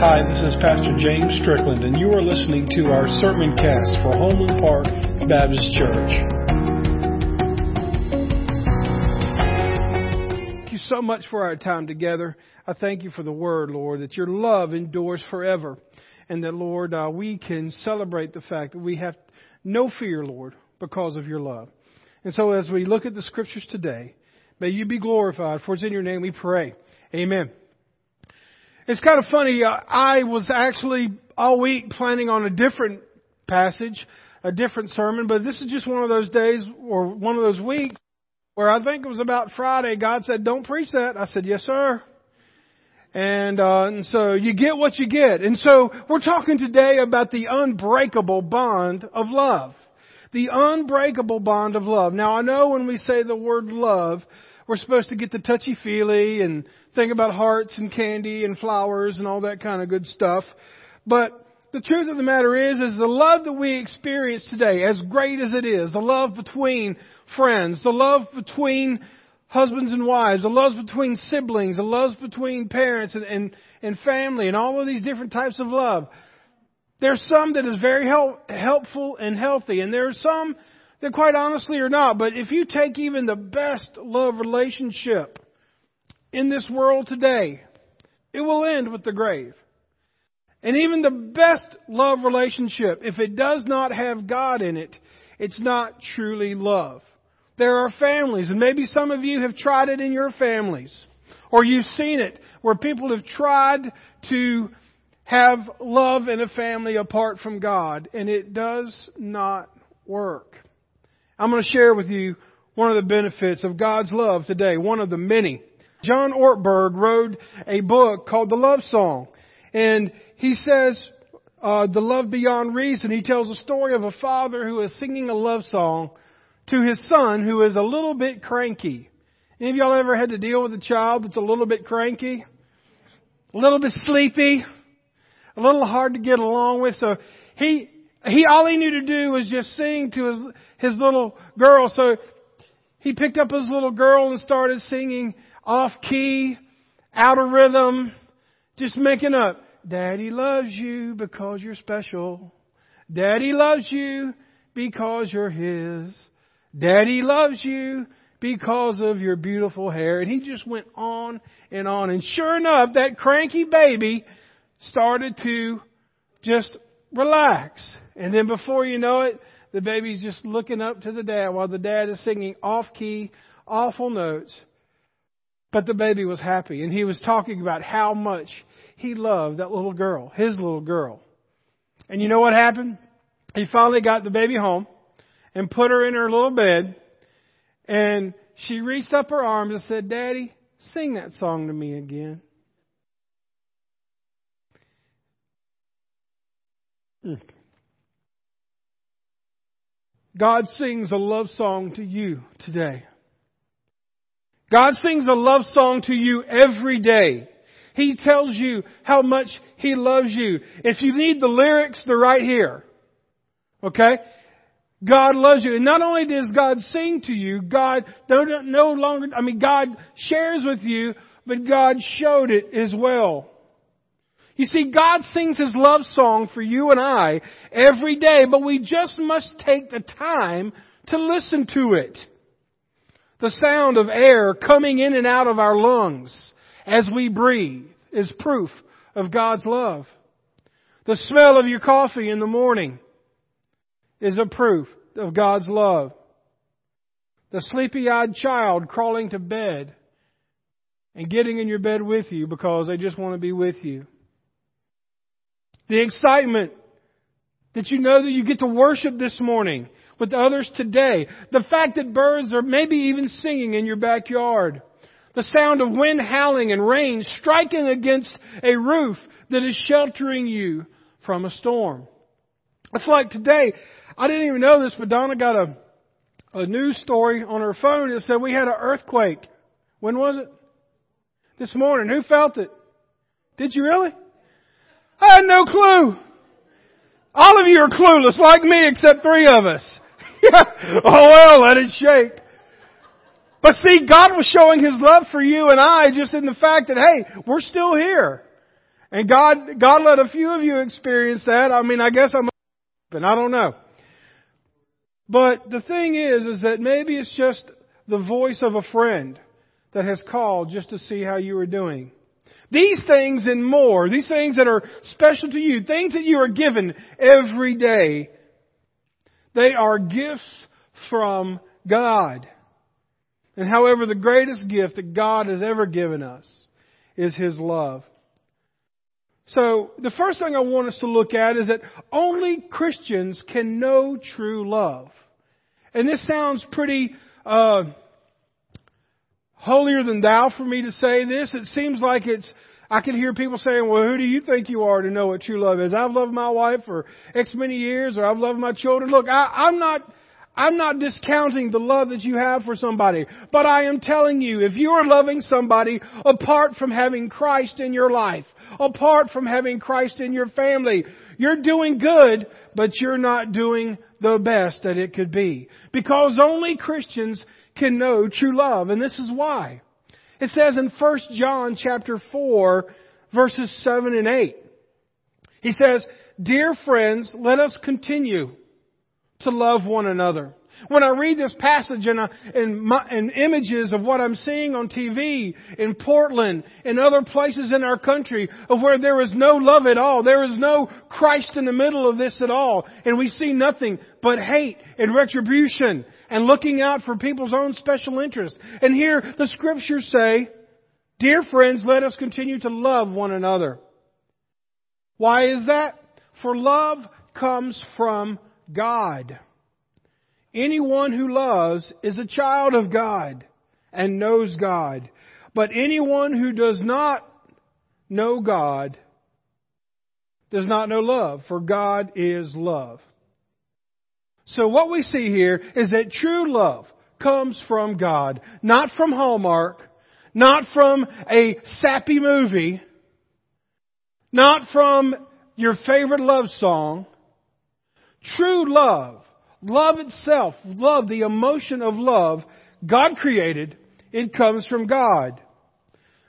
Hi, this is Pastor James Strickland, and you are listening to our sermon cast for Homeland Park Baptist Church. Thank you so much for our time together. I thank you for the word, Lord, that your love endures forever, and that, Lord, uh, we can celebrate the fact that we have no fear, Lord, because of your love. And so as we look at the scriptures today, may you be glorified, for it's in your name we pray. Amen. It's kind of funny. Uh, I was actually all week planning on a different passage, a different sermon, but this is just one of those days or one of those weeks where I think it was about Friday. God said, "Don't preach that." I said, "Yes, sir." And, uh, and so you get what you get. And so we're talking today about the unbreakable bond of love. The unbreakable bond of love. Now I know when we say the word love, we're supposed to get the touchy feely and think about hearts and candy and flowers and all that kind of good stuff. But the truth of the matter is, is the love that we experience today, as great as it is, the love between friends, the love between husbands and wives, the love between siblings, the love between parents and, and, and family, and all of these different types of love. There's some that is very help, helpful and healthy, and there's some that quite honestly are not. But if you take even the best love relationship in this world today, it will end with the grave. And even the best love relationship, if it does not have God in it, it's not truly love. There are families, and maybe some of you have tried it in your families, or you've seen it where people have tried to have love in a family apart from God, and it does not work. I'm going to share with you one of the benefits of God's love today, one of the many. John Ortberg wrote a book called The Love Song, and he says, uh, The Love Beyond Reason, he tells a story of a father who is singing a love song to his son who is a little bit cranky. Any of y'all ever had to deal with a child that's a little bit cranky? A little bit sleepy? A little hard to get along with? So he, he, all he knew to do was just sing to his, his little girl. So he picked up his little girl and started singing off key, out of rhythm, just making up. Daddy loves you because you're special. Daddy loves you because you're his. Daddy loves you because of your beautiful hair. And he just went on and on. And sure enough, that cranky baby started to just relax. And then before you know it, the baby's just looking up to the dad while the dad is singing off key, awful notes. But the baby was happy and he was talking about how much he loved that little girl, his little girl. And you know what happened? He finally got the baby home and put her in her little bed and she reached up her arms and said, Daddy, sing that song to me again. Mm. God sings a love song to you today. God sings a love song to you every day. He tells you how much He loves you. If you need the lyrics, they're right here. Okay? God loves you. And not only does God sing to you, God no longer, I mean, God shares with you, but God showed it as well. You see, God sings His love song for you and I every day, but we just must take the time to listen to it. The sound of air coming in and out of our lungs as we breathe is proof of God's love. The smell of your coffee in the morning is a proof of God's love. The sleepy eyed child crawling to bed and getting in your bed with you because they just want to be with you the excitement that you know that you get to worship this morning with others today, the fact that birds are maybe even singing in your backyard, the sound of wind howling and rain striking against a roof that is sheltering you from a storm. It's like today, I didn't even know this, but Donna got a, a news story on her phone that said we had an earthquake. When was it? This morning. Who felt it? Did you really? I had no clue. All of you are clueless like me except three of us. Oh well, let it shake. But see, God was showing His love for you and I just in the fact that, hey, we're still here. And God, God let a few of you experience that. I mean, I guess I'm, and I don't know. But the thing is, is that maybe it's just the voice of a friend that has called just to see how you are doing. These things and more, these things that are special to you, things that you are given every day, they are gifts from God. And however, the greatest gift that God has ever given us is His love. So, the first thing I want us to look at is that only Christians can know true love. And this sounds pretty uh, holier than thou for me to say this. It seems like it's, I can hear people saying, well, who do you think you are to know what true love is? I've loved my wife for X many years or I've loved my children. Look, I, I'm not, I'm not discounting the love that you have for somebody, but I am telling you, if you are loving somebody apart from having Christ in your life, apart from having Christ in your family, you're doing good, but you're not doing the best that it could be. Because only Christians can know true love. And this is why. It says in 1 John chapter 4 verses 7 and 8. He says, Dear friends, let us continue to love one another. When I read this passage and, uh, and, my, and images of what I'm seeing on TV in Portland and other places in our country of where there is no love at all, there is no Christ in the middle of this at all, and we see nothing but hate and retribution and looking out for people's own special interests. And here the scriptures say, Dear friends, let us continue to love one another. Why is that? For love comes from God. Anyone who loves is a child of God and knows God. But anyone who does not know God does not know love, for God is love. So what we see here is that true love comes from God, not from Hallmark, not from a sappy movie, not from your favorite love song. True love Love itself, love, the emotion of love, God created, it comes from God.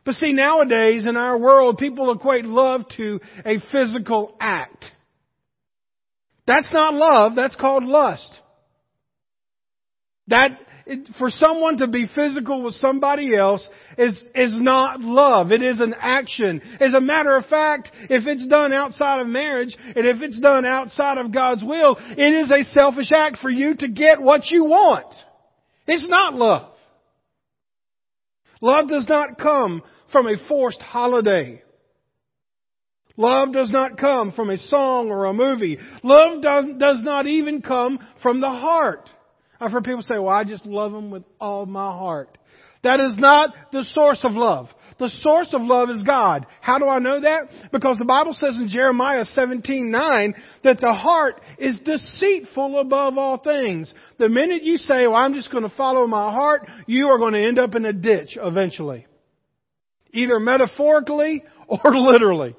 But see, nowadays in our world, people equate love to a physical act. That's not love, that's called lust. That it, for someone to be physical with somebody else is, is not love. It is an action. As a matter of fact, if it's done outside of marriage and if it's done outside of God's will, it is a selfish act for you to get what you want. It's not love. Love does not come from a forced holiday. Love does not come from a song or a movie. Love does, does not even come from the heart. I've heard people say, well, I just love them with all my heart. That is not the source of love. The source of love is God. How do I know that? Because the Bible says in Jeremiah 17:9 that the heart is deceitful above all things. The minute you say, "Well, I'm just going to follow my heart," you are going to end up in a ditch eventually. Either metaphorically or literally.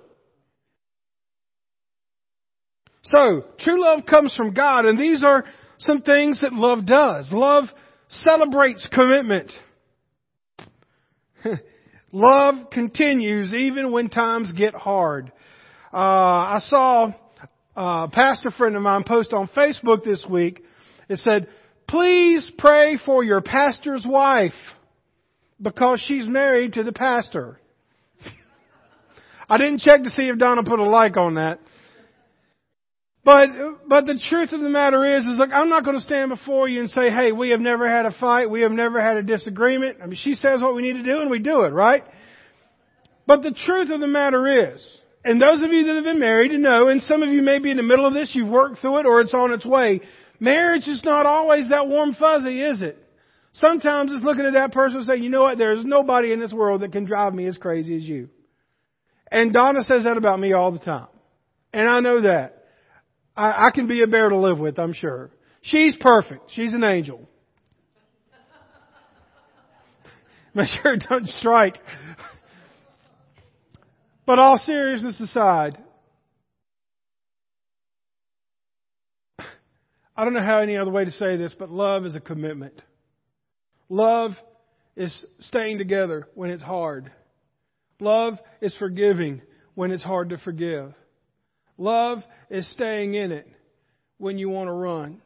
So, true love comes from God, and these are some things that love does. Love celebrates commitment. love continues even when times get hard. Uh, I saw a pastor friend of mine post on Facebook this week. It said, please pray for your pastor's wife because she's married to the pastor. I didn't check to see if Donna put a like on that. But, but the truth of the matter is, is like, I'm not going to stand before you and say, hey, we have never had a fight, we have never had a disagreement. I mean, she says what we need to do and we do it, right? But the truth of the matter is, and those of you that have been married know, and some of you may be in the middle of this, you've worked through it or it's on its way, marriage is not always that warm fuzzy, is it? Sometimes it's looking at that person and saying, you know what, there's nobody in this world that can drive me as crazy as you. And Donna says that about me all the time. And I know that. I, I can be a bear to live with, I'm sure. She's perfect. She's an angel. Make sure it doesn't strike. But all seriousness aside, I don't know how any other way to say this, but love is a commitment. Love is staying together when it's hard. Love is forgiving when it's hard to forgive. Love is staying in it when you want to run.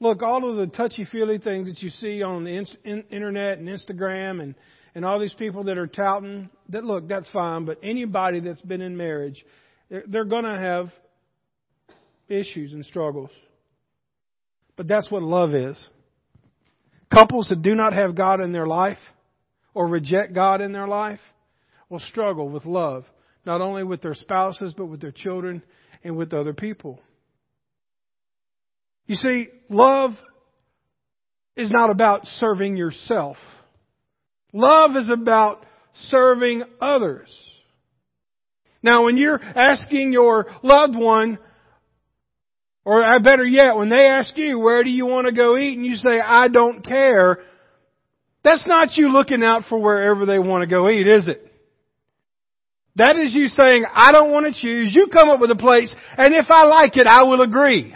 Look, all of the touchy feely things that you see on the in- internet and Instagram and, and all these people that are touting, that look, that's fine, but anybody that's been in marriage, they're, they're going to have issues and struggles. But that's what love is. Couples that do not have God in their life or reject God in their life will struggle with love, not only with their spouses, but with their children and with other people. You see, love is not about serving yourself. Love is about serving others. Now, when you're asking your loved one, or uh, better yet, when they ask you, where do you want to go eat? And you say, I don't care. That's not you looking out for wherever they want to go eat, is it? That is you saying, I don't want to choose. You come up with a place, and if I like it, I will agree.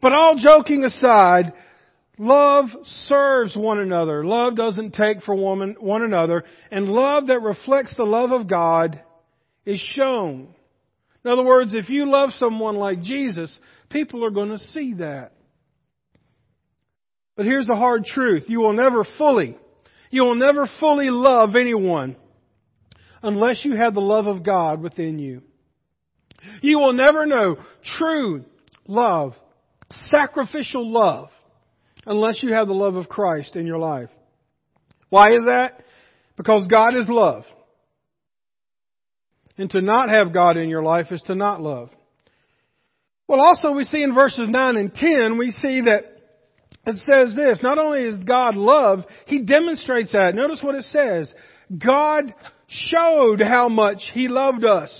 But all joking aside, love serves one another. Love doesn't take for one, one another. And love that reflects the love of God is shown. In other words, if you love someone like Jesus, people are going to see that. But here's the hard truth. You will never fully, you will never fully love anyone unless you have the love of God within you. You will never know true love sacrificial love unless you have the love of Christ in your life. Why is that? Because God is love. And to not have God in your life is to not love. Well, also we see in verses 9 and 10, we see that it says this, not only is God love, He demonstrates that. Notice what it says. God showed how much He loved us.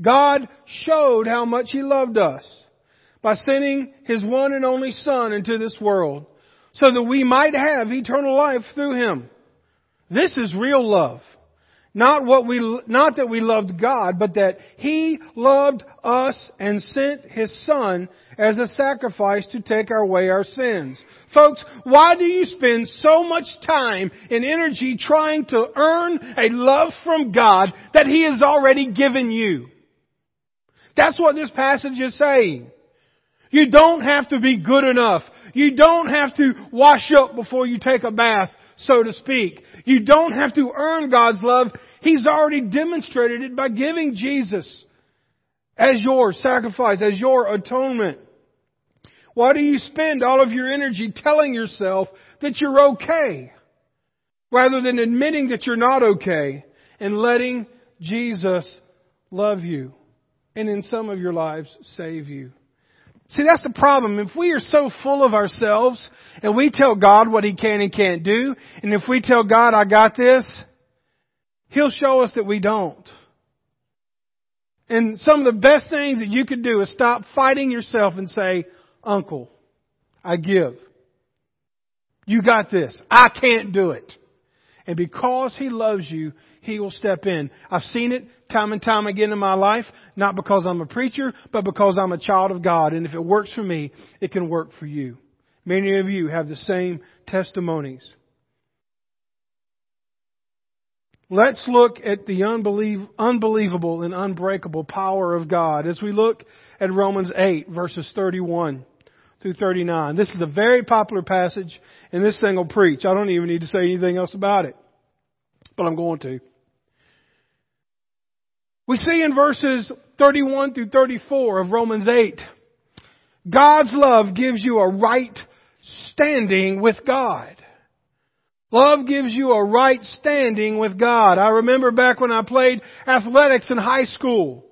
God showed how much He loved us by sending His one and only Son into this world so that we might have eternal life through Him. This is real love. Not what we, not that we loved God, but that He loved us and sent His Son as a sacrifice to take away our sins. Folks, why do you spend so much time and energy trying to earn a love from God that He has already given you? That's what this passage is saying. You don't have to be good enough. You don't have to wash up before you take a bath, so to speak. You don't have to earn God's love. He's already demonstrated it by giving Jesus as your sacrifice, as your atonement. Why do you spend all of your energy telling yourself that you're okay rather than admitting that you're not okay and letting Jesus love you and in some of your lives save you? See, that's the problem. If we are so full of ourselves and we tell God what He can and can't do, and if we tell God, I got this, He'll show us that we don't. And some of the best things that you could do is stop fighting yourself and say, Uncle, I give. You got this. I can't do it. And because He loves you, He will step in. I've seen it time and time again in my life, not because I'm a preacher, but because I'm a child of God. And if it works for me, it can work for you. Many of you have the same testimonies. Let's look at the unbelievable and unbreakable power of God as we look at Romans 8 verses 31 through 39. This is a very popular passage and this thing will preach. I don't even need to say anything else about it. But I'm going to. We see in verses 31 through 34 of Romans 8, God's love gives you a right standing with God. Love gives you a right standing with God. I remember back when I played athletics in high school.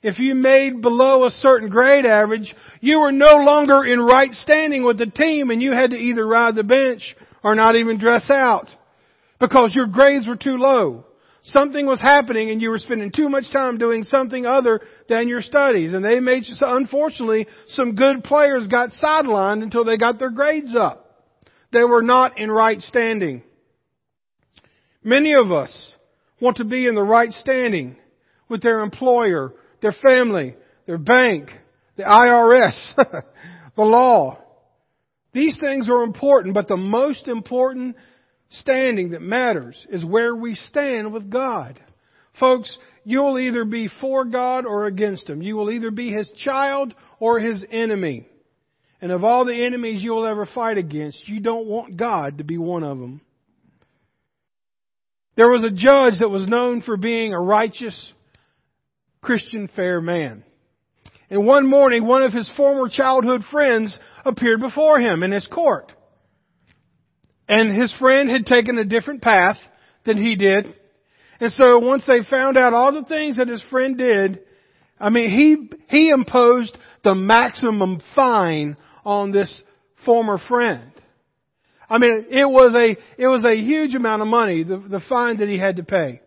If you made below a certain grade average, you were no longer in right standing with the team and you had to either ride the bench or not even dress out because your grades were too low something was happening and you were spending too much time doing something other than your studies. And they made, unfortunately, some good players got sidelined until they got their grades up. They were not in right standing. Many of us want to be in the right standing with their employer, their family, their bank, the IRS, the law. These things are important, but the most important standing that matters is where we stand with God. Folks, you'll either be for God or against Him. You will either be His child or His enemy. And of all the enemies you'll ever fight against, you don't want God to be one of them. There was a judge that was known for being a righteous Christian fair man. And one morning, one of his former childhood friends appeared before him in his court. And his friend had taken a different path than he did. And so once they found out all the things that his friend did, I mean, he, he imposed the maximum fine on this former friend. I mean, it was a, it was a huge amount of money, the, the fine that he had to pay.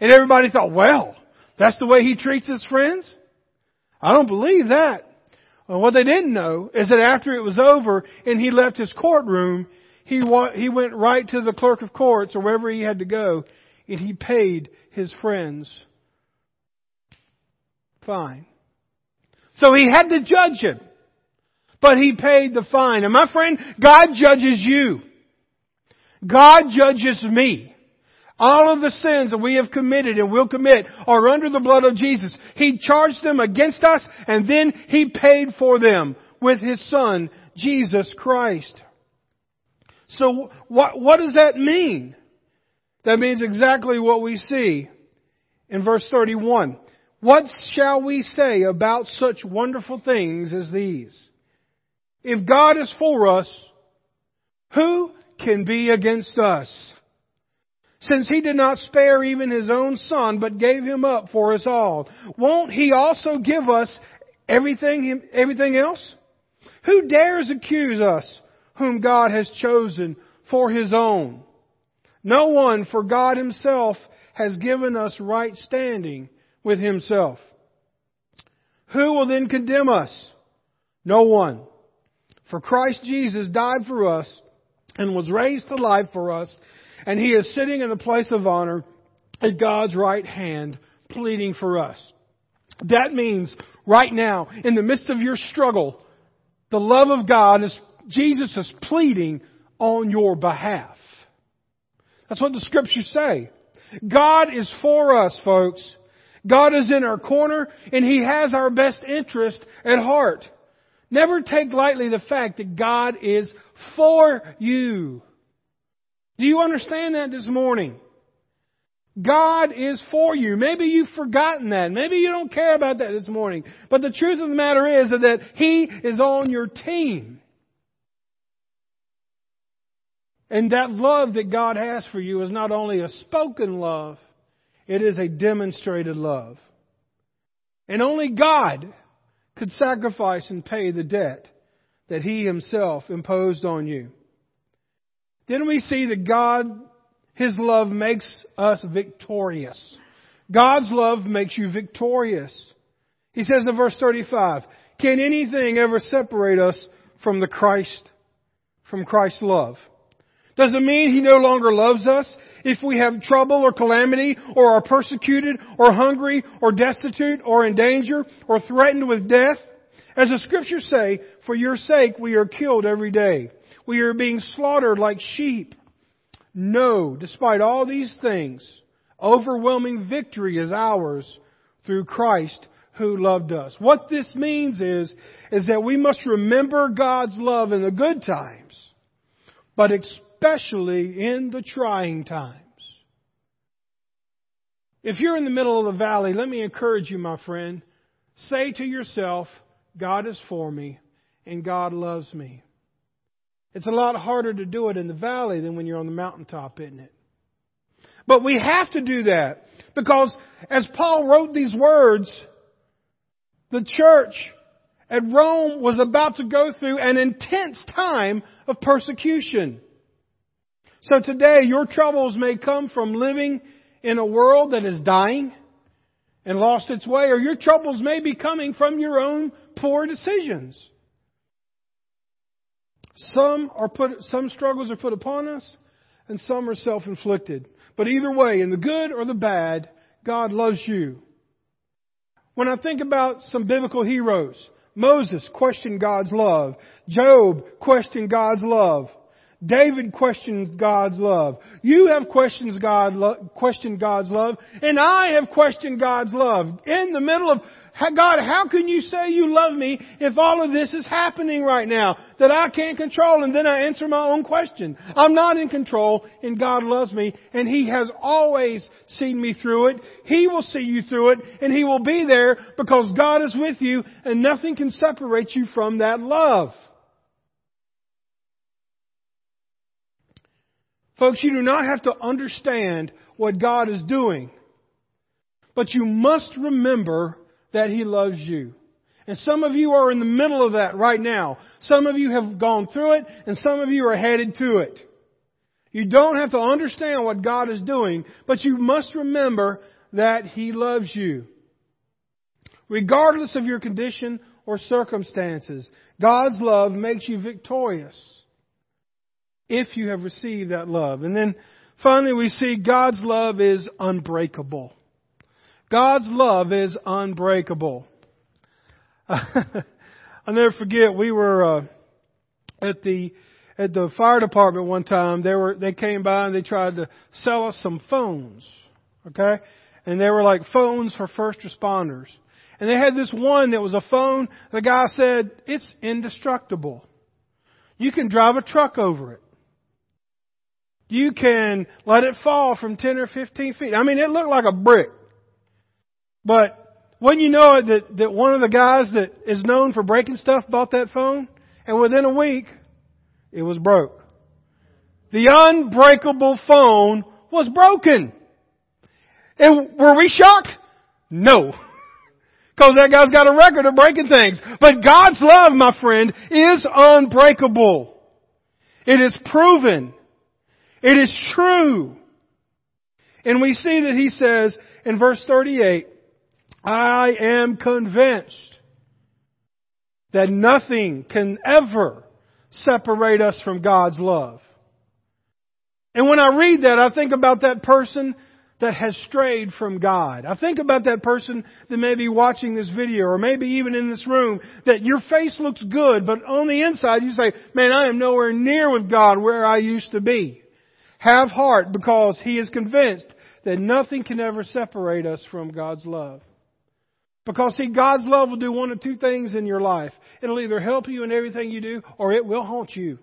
And everybody thought, well, that's the way he treats his friends? I don't believe that. Well, what they didn't know is that after it was over and he left his courtroom, he, wa- he went right to the clerk of courts or wherever he had to go and he paid his friends fine. So he had to judge him. But he paid the fine. And my friend, God judges you. God judges me. All of the sins that we have committed and will commit are under the blood of Jesus. He charged them against us and then He paid for them with His Son, Jesus Christ. So what, what does that mean? That means exactly what we see in verse 31. What shall we say about such wonderful things as these? If God is for us, who can be against us? Since he did not spare even his own son, but gave him up for us all, won't he also give us everything, everything else? Who dares accuse us whom God has chosen for his own? No one, for God himself has given us right standing with himself. Who will then condemn us? No one. For Christ Jesus died for us and was raised to life for us, and he is sitting in the place of honor at God's right hand, pleading for us. That means right now, in the midst of your struggle, the love of God is, Jesus is pleading on your behalf. That's what the scriptures say. God is for us, folks. God is in our corner and He has our best interest at heart. Never take lightly the fact that God is for you. Do you understand that this morning? God is for you. Maybe you've forgotten that. Maybe you don't care about that this morning. But the truth of the matter is that He is on your team. And that love that God has for you is not only a spoken love, it is a demonstrated love. And only God could sacrifice and pay the debt that He Himself imposed on you. Then we see that God, His love makes us victorious. God's love makes you victorious. He says in verse 35, can anything ever separate us from the Christ, from Christ's love? Does it mean He no longer loves us if we have trouble or calamity or are persecuted or hungry or destitute or in danger or threatened with death? As the scriptures say, for your sake we are killed every day. We are being slaughtered like sheep. No, despite all these things, overwhelming victory is ours through Christ who loved us. What this means is, is that we must remember God's love in the good times, but especially in the trying times. If you're in the middle of the valley, let me encourage you, my friend. Say to yourself, God is for me and God loves me. It's a lot harder to do it in the valley than when you're on the mountaintop, isn't it? But we have to do that because as Paul wrote these words, the church at Rome was about to go through an intense time of persecution. So today, your troubles may come from living in a world that is dying and lost its way, or your troubles may be coming from your own poor decisions. Some are put, some struggles are put upon us, and some are self-inflicted. But either way, in the good or the bad, God loves you. When I think about some biblical heroes, Moses questioned God's love. Job questioned God's love. David questioned God's love. You have questioned, God, questioned God's love, and I have questioned God's love. In the middle of God, how can you say you love me if all of this is happening right now that I can't control? And then I answer my own question. I'm not in control and God loves me and He has always seen me through it. He will see you through it and He will be there because God is with you and nothing can separate you from that love. Folks, you do not have to understand what God is doing, but you must remember that He loves you. And some of you are in the middle of that right now. Some of you have gone through it, and some of you are headed to it. You don't have to understand what God is doing, but you must remember that He loves you. Regardless of your condition or circumstances, God's love makes you victorious if you have received that love. And then finally we see God's love is unbreakable. God's love is unbreakable. I'll never forget we were uh, at the at the fire department one time. They were they came by and they tried to sell us some phones, okay? And they were like phones for first responders. And they had this one that was a phone. The guy said it's indestructible. You can drive a truck over it. You can let it fall from 10 or 15 feet. I mean, it looked like a brick. But when you know it, that, that one of the guys that is known for breaking stuff bought that phone, and within a week, it was broke. The unbreakable phone was broken. And were we shocked? No. Because that guy's got a record of breaking things. But God's love, my friend, is unbreakable. It is proven. It is true. And we see that he says in verse 38, I am convinced that nothing can ever separate us from God's love. And when I read that, I think about that person that has strayed from God. I think about that person that may be watching this video or maybe even in this room that your face looks good, but on the inside you say, man, I am nowhere near with God where I used to be. Have heart because he is convinced that nothing can ever separate us from God's love. Because see, God's love will do one of two things in your life. It'll either help you in everything you do or it will haunt you.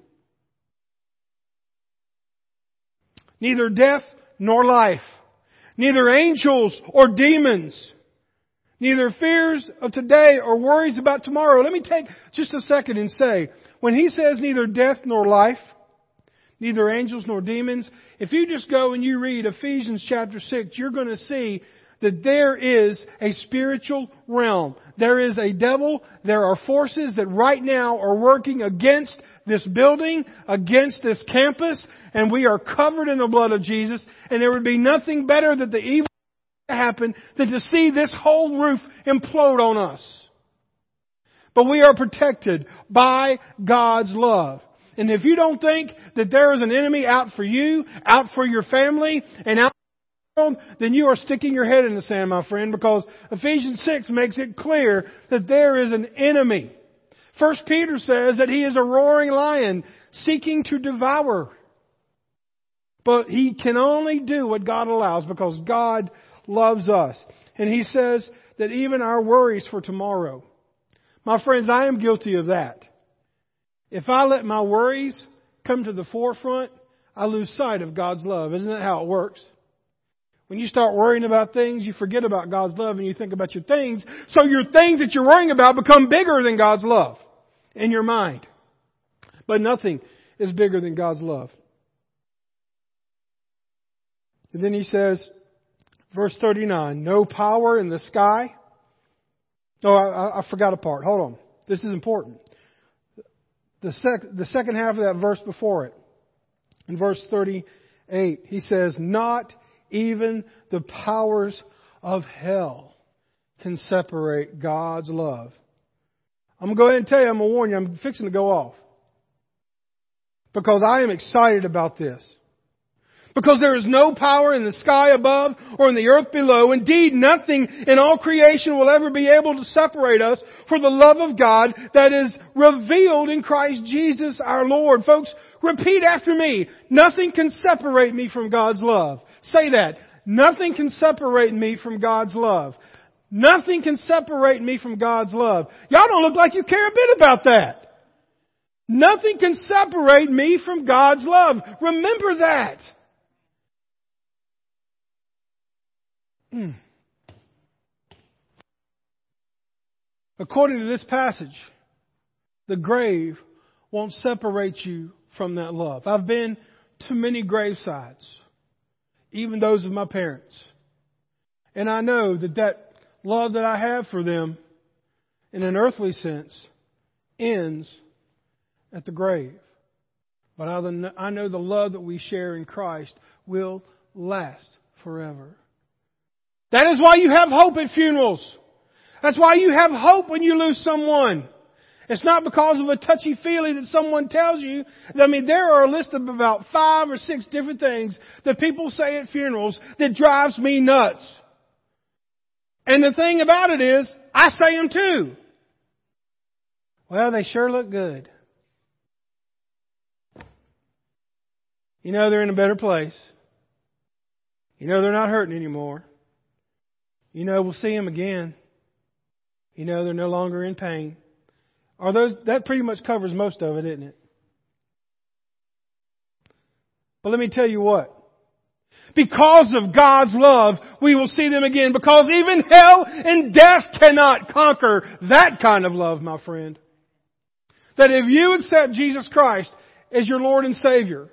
Neither death nor life. Neither angels or demons. Neither fears of today or worries about tomorrow. Let me take just a second and say, when he says neither death nor life, neither angels nor demons, if you just go and you read Ephesians chapter 6, you're going to see that there is a spiritual realm. There is a devil. There are forces that right now are working against this building, against this campus, and we are covered in the blood of Jesus, and there would be nothing better that the evil happen than to see this whole roof implode on us. But we are protected by God's love. And if you don't think that there is an enemy out for you, out for your family, and out for the world, then you are sticking your head in the sand, my friend, because Ephesians 6 makes it clear that there is an enemy. First Peter says that he is a roaring lion seeking to devour. But he can only do what God allows because God loves us. And he says that even our worries for tomorrow. My friends, I am guilty of that. If I let my worries come to the forefront, I lose sight of God's love. Isn't that how it works? When you start worrying about things, you forget about God's love and you think about your things. So your things that you're worrying about become bigger than God's love in your mind. But nothing is bigger than God's love. And then he says, verse 39, no power in the sky. Oh, I, I forgot a part. Hold on. This is important. The, sec, the second half of that verse before it, in verse 38, he says, not even the powers of hell can separate God's love. I'm going to go ahead and tell you, I'm going to warn you, I'm fixing to go off. Because I am excited about this. Because there is no power in the sky above or in the earth below. Indeed, nothing in all creation will ever be able to separate us for the love of God that is revealed in Christ Jesus our Lord. Folks, repeat after me. Nothing can separate me from God's love. Say that. Nothing can separate me from God's love. Nothing can separate me from God's love. Y'all don't look like you care a bit about that. Nothing can separate me from God's love. Remember that. Hmm. According to this passage, the grave won't separate you from that love. I've been to many gravesides, even those of my parents. And I know that that love that I have for them, in an earthly sense, ends at the grave. But I know the love that we share in Christ will last forever. That is why you have hope at funerals. That's why you have hope when you lose someone. It's not because of a touchy feely that someone tells you. I mean, there are a list of about five or six different things that people say at funerals that drives me nuts. And the thing about it is, I say them too. Well, they sure look good. You know they're in a better place. You know they're not hurting anymore. You know, we'll see them again. You know, they're no longer in pain. Are those, that pretty much covers most of it, isn't it? But let me tell you what. Because of God's love, we will see them again. Because even hell and death cannot conquer that kind of love, my friend. That if you accept Jesus Christ as your Lord and Savior,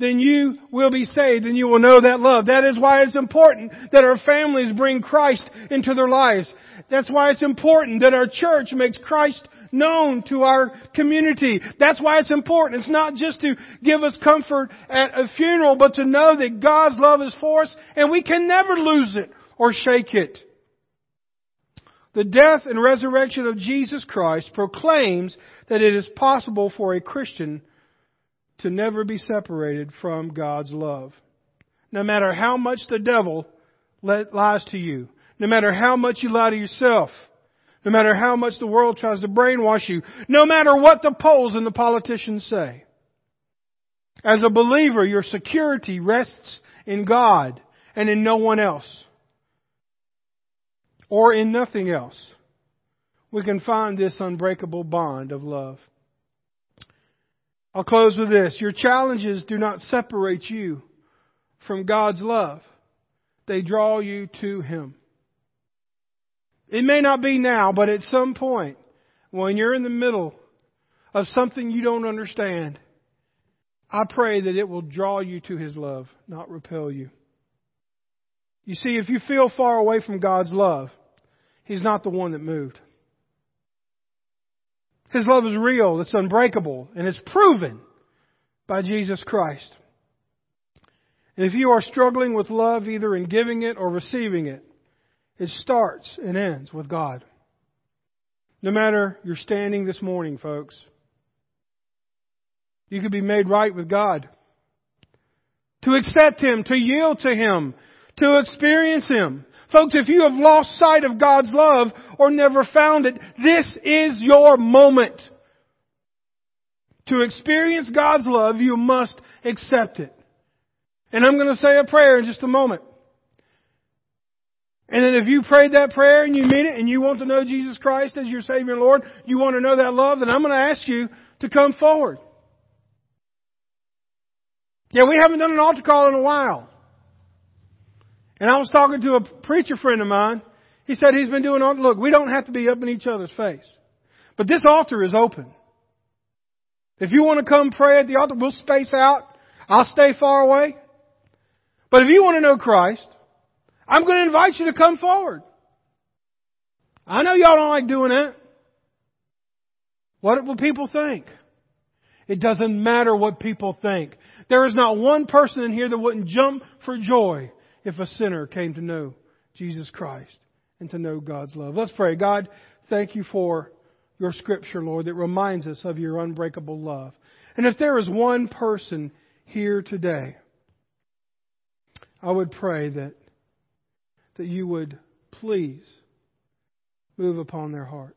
then you will be saved and you will know that love. That is why it's important that our families bring Christ into their lives. That's why it's important that our church makes Christ known to our community. That's why it's important. It's not just to give us comfort at a funeral, but to know that God's love is for us and we can never lose it or shake it. The death and resurrection of Jesus Christ proclaims that it is possible for a Christian to never be separated from God's love. No matter how much the devil lies to you, no matter how much you lie to yourself, no matter how much the world tries to brainwash you, no matter what the polls and the politicians say. As a believer, your security rests in God and in no one else. Or in nothing else. We can find this unbreakable bond of love. I'll close with this. Your challenges do not separate you from God's love. They draw you to Him. It may not be now, but at some point, when you're in the middle of something you don't understand, I pray that it will draw you to His love, not repel you. You see, if you feel far away from God's love, He's not the one that moved. His love is real, it's unbreakable, and it's proven by Jesus Christ. And if you are struggling with love, either in giving it or receiving it, it starts and ends with God. No matter your standing this morning, folks, you could be made right with God. To accept Him, to yield to Him, to experience Him. Folks, if you have lost sight of God's love or never found it, this is your moment. To experience God's love, you must accept it. And I'm going to say a prayer in just a moment. And then if you prayed that prayer and you mean it and you want to know Jesus Christ as your Savior and Lord, you want to know that love, then I'm going to ask you to come forward. Yeah, we haven't done an altar call in a while. And I was talking to a preacher friend of mine. He said he's been doing, look, we don't have to be up in each other's face. But this altar is open. If you want to come pray at the altar, we'll space out. I'll stay far away. But if you want to know Christ, I'm going to invite you to come forward. I know y'all don't like doing that. What will people think? It doesn't matter what people think. There is not one person in here that wouldn't jump for joy if a sinner came to know Jesus Christ and to know God's love. Let's pray. God, thank you for your scripture, Lord, that reminds us of your unbreakable love. And if there is one person here today I would pray that, that you would please move upon their hearts.